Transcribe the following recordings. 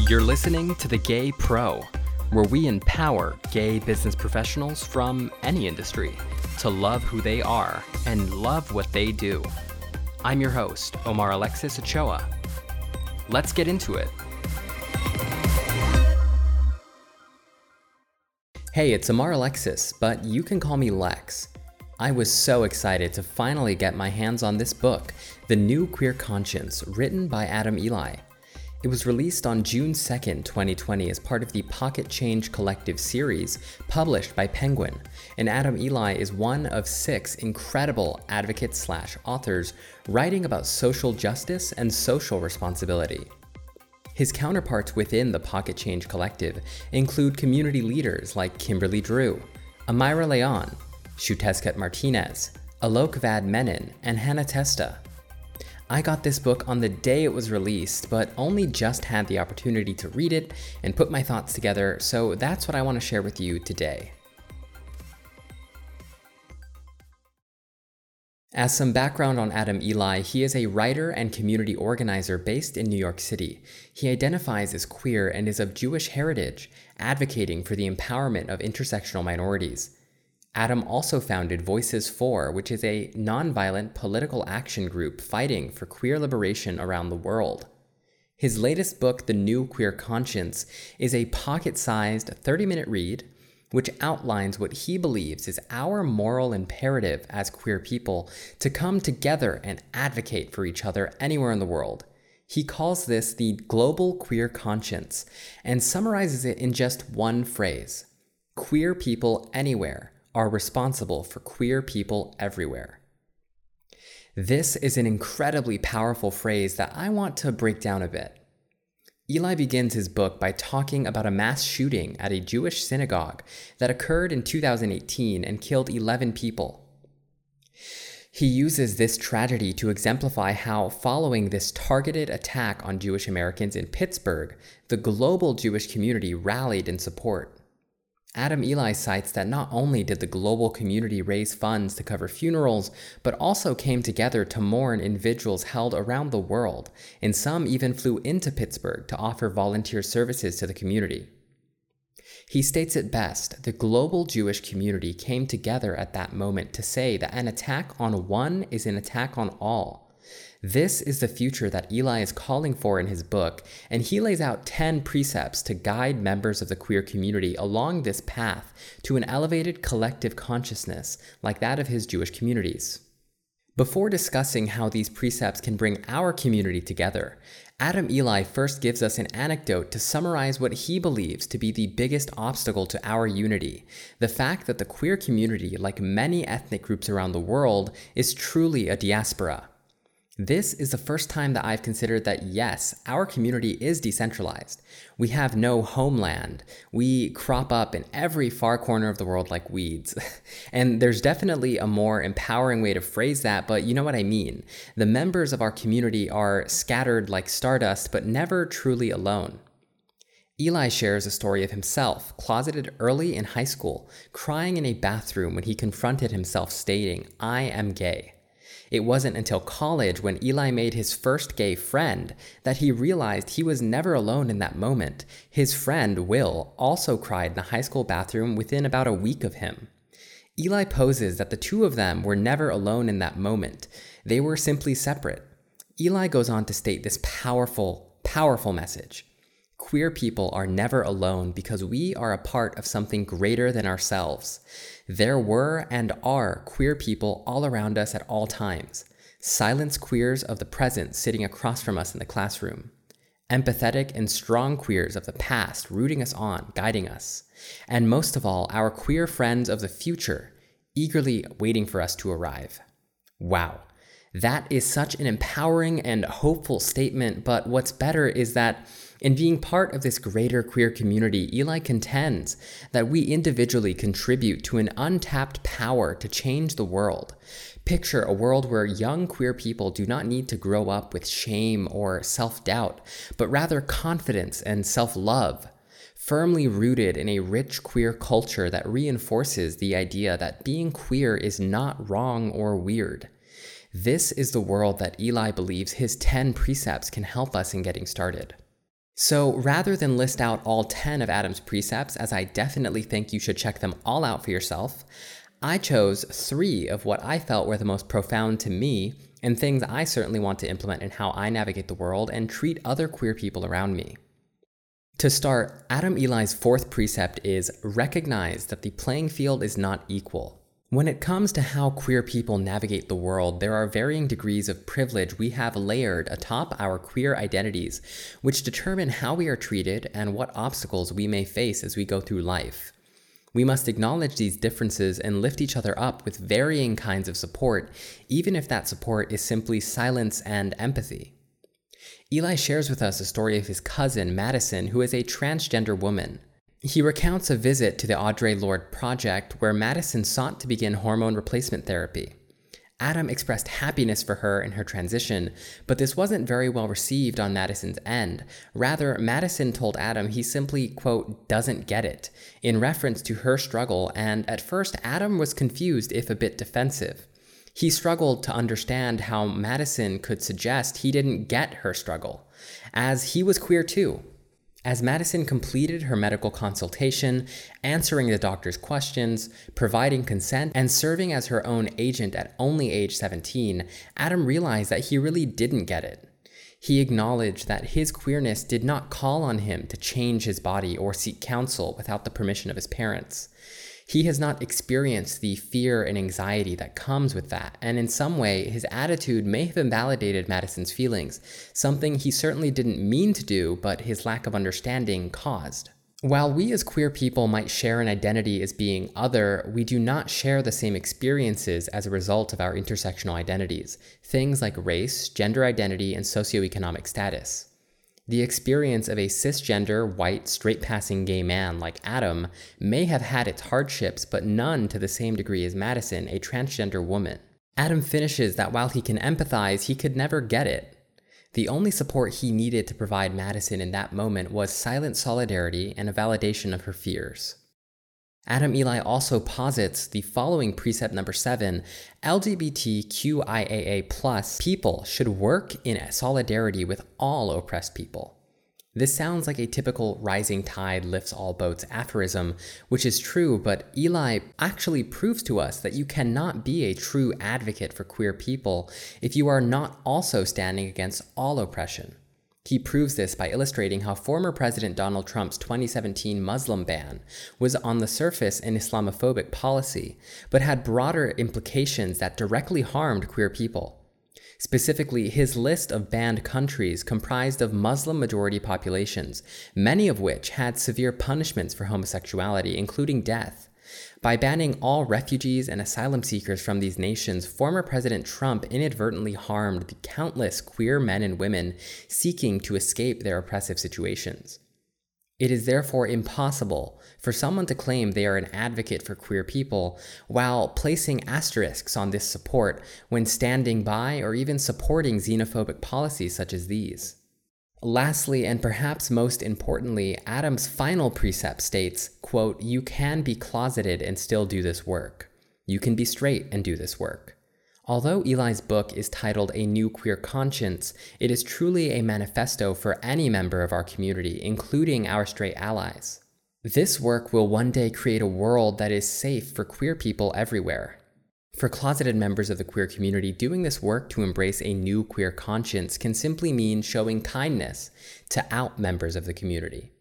You're listening to The Gay Pro, where we empower gay business professionals from any industry to love who they are and love what they do. I'm your host, Omar Alexis Ochoa. Let's get into it. Hey, it's Omar Alexis, but you can call me Lex. I was so excited to finally get my hands on this book, The New Queer Conscience, written by Adam Eli. It was released on June 2nd, 2020, as part of the Pocket Change Collective series published by Penguin. And Adam Eli is one of six incredible advocates slash authors writing about social justice and social responsibility. His counterparts within the Pocket Change Collective include community leaders like Kimberly Drew, Amira Leon, Xiuhtezcatl Martinez, Alok Vaid Menon, and Hannah Testa. I got this book on the day it was released, but only just had the opportunity to read it and put my thoughts together, so that's what I want to share with you today. As some background on Adam Eli, he is a writer and community organizer based in New York City. He identifies as queer and is of Jewish heritage, advocating for the empowerment of intersectional minorities. Adam also founded Voices4, which is a nonviolent political action group fighting for queer liberation around the world. His latest book, The New Queer Conscience, is a pocket sized 30 minute read which outlines what he believes is our moral imperative as queer people to come together and advocate for each other anywhere in the world. He calls this the global queer conscience and summarizes it in just one phrase Queer people anywhere are responsible for queer people everywhere. This is an incredibly powerful phrase that I want to break down a bit. Eli begins his book by talking about a mass shooting at a Jewish synagogue that occurred in 2018 and killed 11 people. He uses this tragedy to exemplify how, following this targeted attack on Jewish Americans in Pittsburgh, the global Jewish community rallied in support. Adam Eli cites that not only did the global community raise funds to cover funerals, but also came together to mourn individuals held around the world, and some even flew into Pittsburgh to offer volunteer services to the community. He states it best the global Jewish community came together at that moment to say that an attack on one is an attack on all this is the future that Eli is calling for in his book, and he lays out 10 precepts to guide members of the queer community along this path to an elevated collective consciousness like that of his Jewish communities. Before discussing how these precepts can bring our community together, Adam Eli first gives us an anecdote to summarize what he believes to be the biggest obstacle to our unity the fact that the queer community, like many ethnic groups around the world, is truly a diaspora. This is the first time that I've considered that yes, our community is decentralized. We have no homeland. We crop up in every far corner of the world like weeds. and there's definitely a more empowering way to phrase that, but you know what I mean. The members of our community are scattered like stardust, but never truly alone. Eli shares a story of himself, closeted early in high school, crying in a bathroom when he confronted himself, stating, I am gay. It wasn't until college, when Eli made his first gay friend, that he realized he was never alone in that moment. His friend, Will, also cried in the high school bathroom within about a week of him. Eli poses that the two of them were never alone in that moment, they were simply separate. Eli goes on to state this powerful, powerful message. Queer people are never alone because we are a part of something greater than ourselves. There were and are queer people all around us at all times. Silence queers of the present sitting across from us in the classroom. Empathetic and strong queers of the past rooting us on, guiding us. And most of all, our queer friends of the future, eagerly waiting for us to arrive. Wow. That is such an empowering and hopeful statement, but what's better is that in being part of this greater queer community, Eli contends that we individually contribute to an untapped power to change the world. Picture a world where young queer people do not need to grow up with shame or self doubt, but rather confidence and self love. Firmly rooted in a rich queer culture that reinforces the idea that being queer is not wrong or weird. This is the world that Eli believes his 10 precepts can help us in getting started. So rather than list out all 10 of Adam's precepts, as I definitely think you should check them all out for yourself, I chose three of what I felt were the most profound to me and things I certainly want to implement in how I navigate the world and treat other queer people around me. To start, Adam Eli's fourth precept is recognize that the playing field is not equal. When it comes to how queer people navigate the world, there are varying degrees of privilege we have layered atop our queer identities, which determine how we are treated and what obstacles we may face as we go through life. We must acknowledge these differences and lift each other up with varying kinds of support, even if that support is simply silence and empathy. Eli shares with us a story of his cousin, Madison, who is a transgender woman. He recounts a visit to the Audre Lorde Project where Madison sought to begin hormone replacement therapy. Adam expressed happiness for her in her transition, but this wasn't very well received on Madison's end. Rather, Madison told Adam he simply, quote, doesn't get it, in reference to her struggle, and at first Adam was confused, if a bit defensive. He struggled to understand how Madison could suggest he didn't get her struggle, as he was queer too. As Madison completed her medical consultation, answering the doctor's questions, providing consent, and serving as her own agent at only age 17, Adam realized that he really didn't get it. He acknowledged that his queerness did not call on him to change his body or seek counsel without the permission of his parents. He has not experienced the fear and anxiety that comes with that, and in some way, his attitude may have invalidated Madison's feelings, something he certainly didn't mean to do, but his lack of understanding caused. While we as queer people might share an identity as being other, we do not share the same experiences as a result of our intersectional identities, things like race, gender identity, and socioeconomic status. The experience of a cisgender, white, straight passing gay man like Adam may have had its hardships, but none to the same degree as Madison, a transgender woman. Adam finishes that while he can empathize, he could never get it. The only support he needed to provide Madison in that moment was silent solidarity and a validation of her fears. Adam Eli also posits the following precept number seven LGBTQIAA plus people should work in solidarity with all oppressed people. This sounds like a typical rising tide lifts all boats aphorism, which is true, but Eli actually proves to us that you cannot be a true advocate for queer people if you are not also standing against all oppression. He proves this by illustrating how former President Donald Trump's 2017 Muslim ban was on the surface an Islamophobic policy, but had broader implications that directly harmed queer people. Specifically, his list of banned countries comprised of Muslim majority populations, many of which had severe punishments for homosexuality, including death. By banning all refugees and asylum seekers from these nations, former President Trump inadvertently harmed the countless queer men and women seeking to escape their oppressive situations. It is therefore impossible for someone to claim they are an advocate for queer people while placing asterisks on this support when standing by or even supporting xenophobic policies such as these. Lastly, and perhaps most importantly, Adam's final precept states, quote, you can be closeted and still do this work. You can be straight and do this work. Although Eli's book is titled A New Queer Conscience, it is truly a manifesto for any member of our community, including our straight allies. This work will one day create a world that is safe for queer people everywhere, for closeted members of the queer community, doing this work to embrace a new queer conscience can simply mean showing kindness to out members of the community.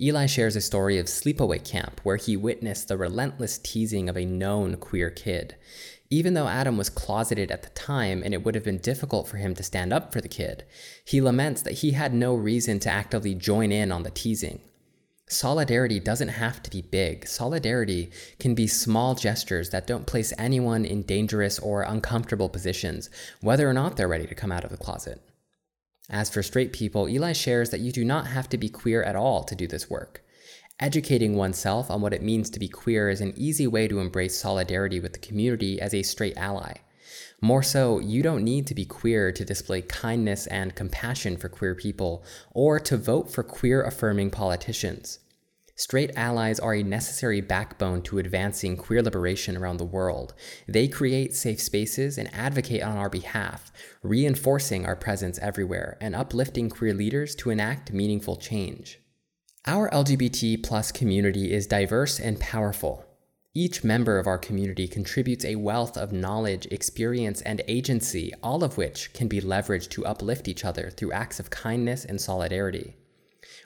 Eli shares a story of sleepaway camp where he witnessed the relentless teasing of a known queer kid. Even though Adam was closeted at the time and it would have been difficult for him to stand up for the kid, he laments that he had no reason to actively join in on the teasing. Solidarity doesn't have to be big. Solidarity can be small gestures that don't place anyone in dangerous or uncomfortable positions, whether or not they're ready to come out of the closet. As for straight people, Eli shares that you do not have to be queer at all to do this work. Educating oneself on what it means to be queer is an easy way to embrace solidarity with the community as a straight ally. More so, you don't need to be queer to display kindness and compassion for queer people or to vote for queer affirming politicians. Straight allies are a necessary backbone to advancing queer liberation around the world. They create safe spaces and advocate on our behalf, reinforcing our presence everywhere and uplifting queer leaders to enact meaningful change. Our LGBT plus community is diverse and powerful. Each member of our community contributes a wealth of knowledge, experience, and agency, all of which can be leveraged to uplift each other through acts of kindness and solidarity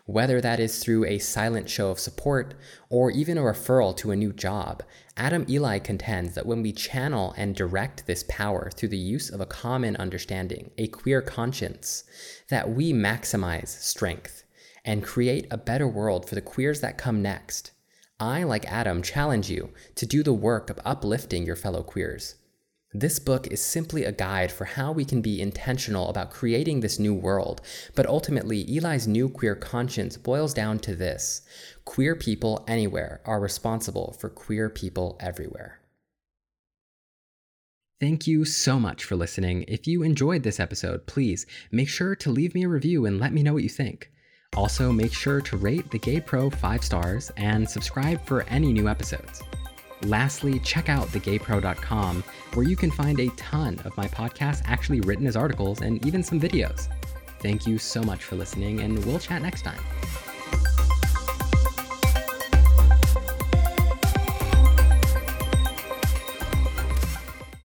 whether that is through a silent show of support or even a referral to a new job. Adam Eli contends that when we channel and direct this power through the use of a common understanding, a queer conscience, that we maximize strength and create a better world for the queers that come next. I, like Adam, challenge you to do the work of uplifting your fellow queers. This book is simply a guide for how we can be intentional about creating this new world, but ultimately, Eli's new queer conscience boils down to this queer people anywhere are responsible for queer people everywhere. Thank you so much for listening. If you enjoyed this episode, please make sure to leave me a review and let me know what you think. Also, make sure to rate the Gay Pro 5 stars and subscribe for any new episodes. Lastly, check out thegaypro.com, where you can find a ton of my podcasts actually written as articles and even some videos. Thank you so much for listening, and we'll chat next time.